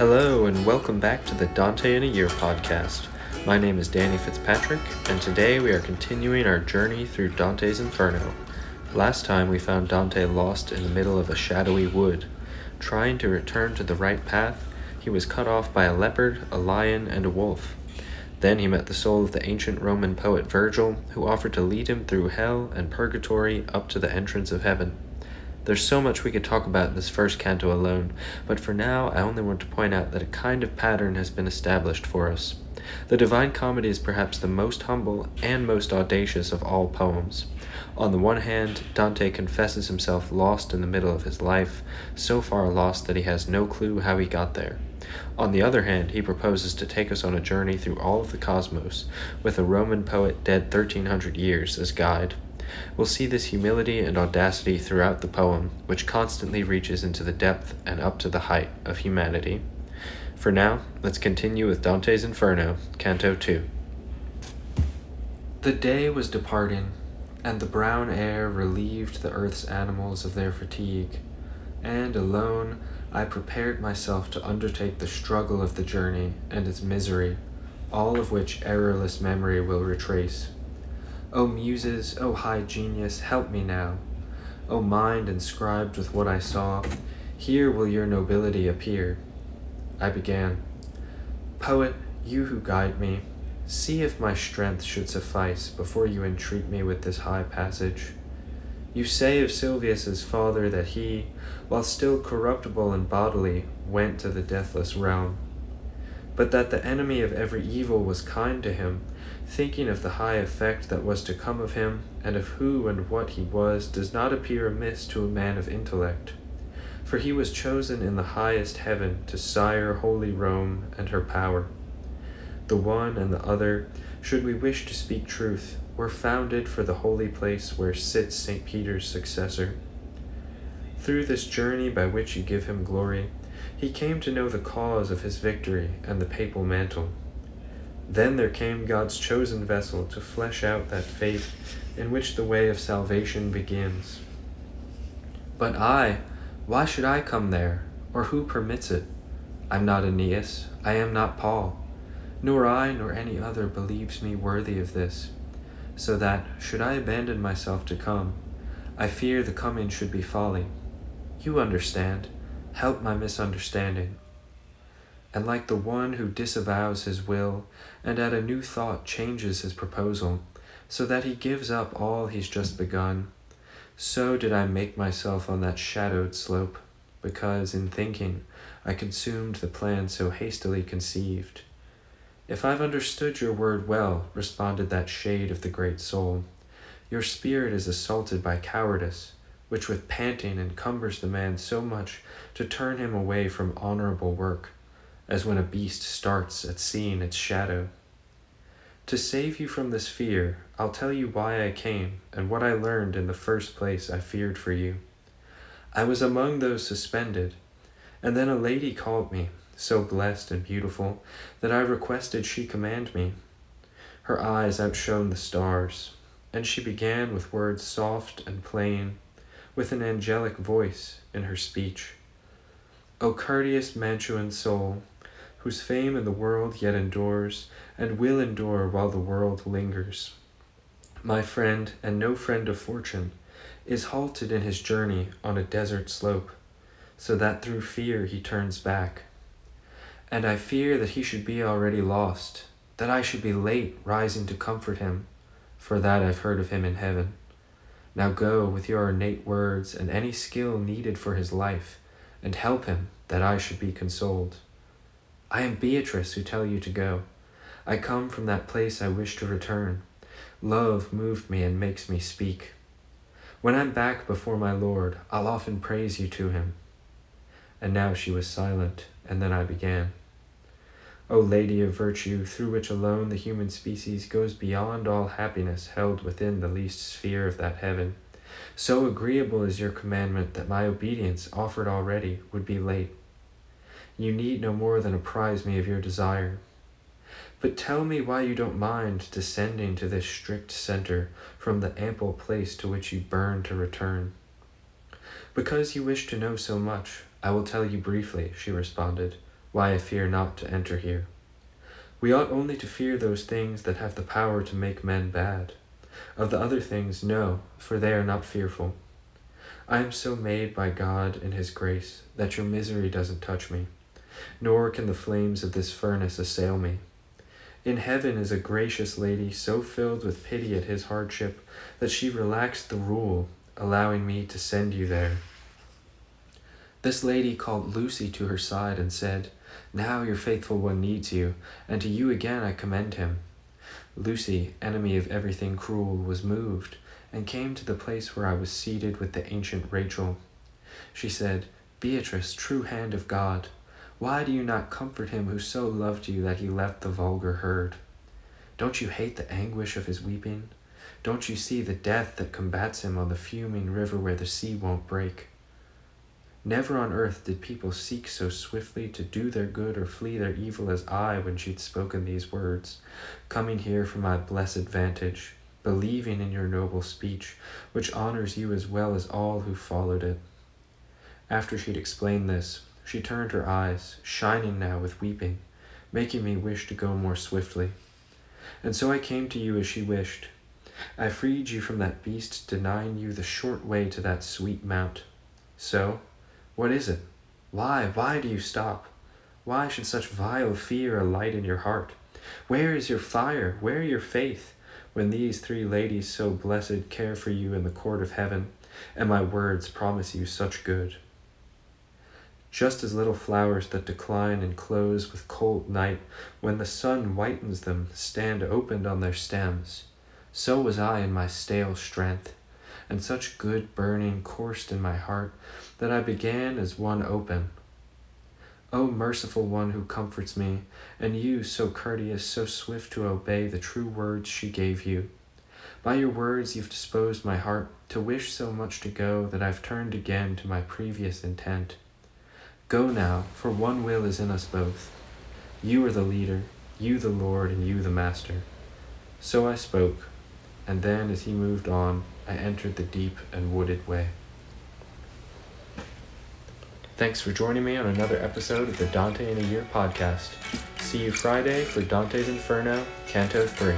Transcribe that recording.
Hello, and welcome back to the Dante in a Year podcast. My name is Danny Fitzpatrick, and today we are continuing our journey through Dante's Inferno. Last time we found Dante lost in the middle of a shadowy wood. Trying to return to the right path, he was cut off by a leopard, a lion, and a wolf. Then he met the soul of the ancient Roman poet Virgil, who offered to lead him through hell and purgatory up to the entrance of heaven. There's so much we could talk about in this first canto alone, but for now I only want to point out that a kind of pattern has been established for us. The Divine Comedy is perhaps the most humble and most audacious of all poems. On the one hand, Dante confesses himself lost in the middle of his life, so far lost that he has no clue how he got there. On the other hand, he proposes to take us on a journey through all of the cosmos, with a Roman poet dead 1300 years as guide. We'll see this humility and audacity throughout the poem, which constantly reaches into the depth and up to the height of humanity. For now, let's continue with Dante's Inferno, Canto 2. The day was departing, and the brown air relieved the earth's animals of their fatigue, and alone I prepared myself to undertake the struggle of the journey and its misery, all of which errorless memory will retrace. O muses, O high genius, help me now. O mind inscribed with what I saw, here will your nobility appear. I began. Poet, you who guide me, see if my strength should suffice before you entreat me with this high passage. You say of Silvius's father that he, while still corruptible and bodily, went to the deathless realm, but that the enemy of every evil was kind to him thinking of the high effect that was to come of him, and of who and what he was, does not appear amiss to a man of intellect. For he was chosen in the highest heaven to sire holy Rome and her power. The one and the other, should we wish to speak truth, were founded for the holy place where sits St. Peter's successor. Through this journey by which you give him glory, he came to know the cause of his victory and the papal mantle. Then there came God's chosen vessel to flesh out that faith in which the way of salvation begins. But I, why should I come there, or who permits it? I'm not Aeneas, I am not Paul, nor I nor any other believes me worthy of this, so that, should I abandon myself to come, I fear the coming should be folly. You understand, help my misunderstanding and like the one who disavows his will and at a new thought changes his proposal, so that he gives up all he's just begun, so did I make myself on that shadowed slope, because in thinking I consumed the plan so hastily conceived. If I've understood your word well, responded that shade of the great soul, your spirit is assaulted by cowardice, which with panting encumbers the man so much to turn him away from honorable work as when a beast starts at seeing its shadow. To save you from this fear, I'll tell you why I came and what I learned in the first place I feared for you. I was among those suspended, and then a lady called me, so blessed and beautiful that I requested she command me. Her eyes outshone the stars, and she began with words soft and plain, with an angelic voice in her speech. O courteous Mantuan soul, whose fame in the world yet endures, and will endure while the world lingers. My friend, and no friend of fortune, is halted in his journey on a desert slope, so that through fear he turns back. And I fear that he should be already lost, that I should be late rising to comfort him, for that I've heard of him in heaven. Now go with your innate words and any skill needed for his life, and help him that I should be consoled. I am Beatrice who tell you to go. I come from that place I wish to return. Love moved me and makes me speak. When I'm back before my Lord, I'll often praise you to him. And now she was silent, and then I began. O Lady of virtue, through which alone the human species goes beyond all happiness held within the least sphere of that heaven, so agreeable is your commandment that my obedience, offered already, would be late. You need no more than apprise me of your desire. But tell me why you don't mind descending to this strict center from the ample place to which you burn to return. Because you wish to know so much, I will tell you briefly, she responded, why I fear not to enter here. We ought only to fear those things that have the power to make men bad. Of the other things, no, for they are not fearful. I am so made by God in His grace that your misery doesn't touch me, nor can the flames of this furnace assail me. In heaven is a gracious lady so filled with pity at his hardship that she relaxed the rule, allowing me to send you there. This lady called Lucy to her side and said, Now your faithful one needs you, and to you again I commend him. Lucy, enemy of everything cruel, was moved, and came to the place where I was seated with the ancient Rachel. She said, Beatrice, true hand of God, why do you not comfort him who so loved you that he left the vulgar herd? Don't you hate the anguish of his weeping? Don't you see the death that combats him on the fuming river where the sea won't break? Never on earth did people seek so swiftly to do their good or flee their evil as I when she'd spoken these words, coming here from my blessed vantage, believing in your noble speech, which honors you as well as all who followed it. After she'd explained this, she turned her eyes, shining now with weeping, making me wish to go more swiftly. And so I came to you as she wished. I freed you from that beast, denying you the short way to that sweet mount. So, what is it? Why, why do you stop? Why should such vile fear alight in your heart? Where is your fire? Where your faith? When these three ladies so blessed care for you in the court of heaven, and my words promise you such good just as little flowers that decline and close with cold night when the sun whitens them stand opened on their stems, so was I in my stale strength, and such good burning coursed in my heart that I began as one open. O merciful one who comforts me, and you so courteous, so swift to obey the true words she gave you. By your words you've disposed my heart to wish so much to go that I've turned again to my previous intent. Go now, for one will is in us both. You are the leader, you the Lord, and you the Master. So I spoke, and then as he moved on, I entered the deep and wooded way. Thanks for joining me on another episode of the Dante in a Year podcast. See you Friday for Dante's Inferno, Canto 3.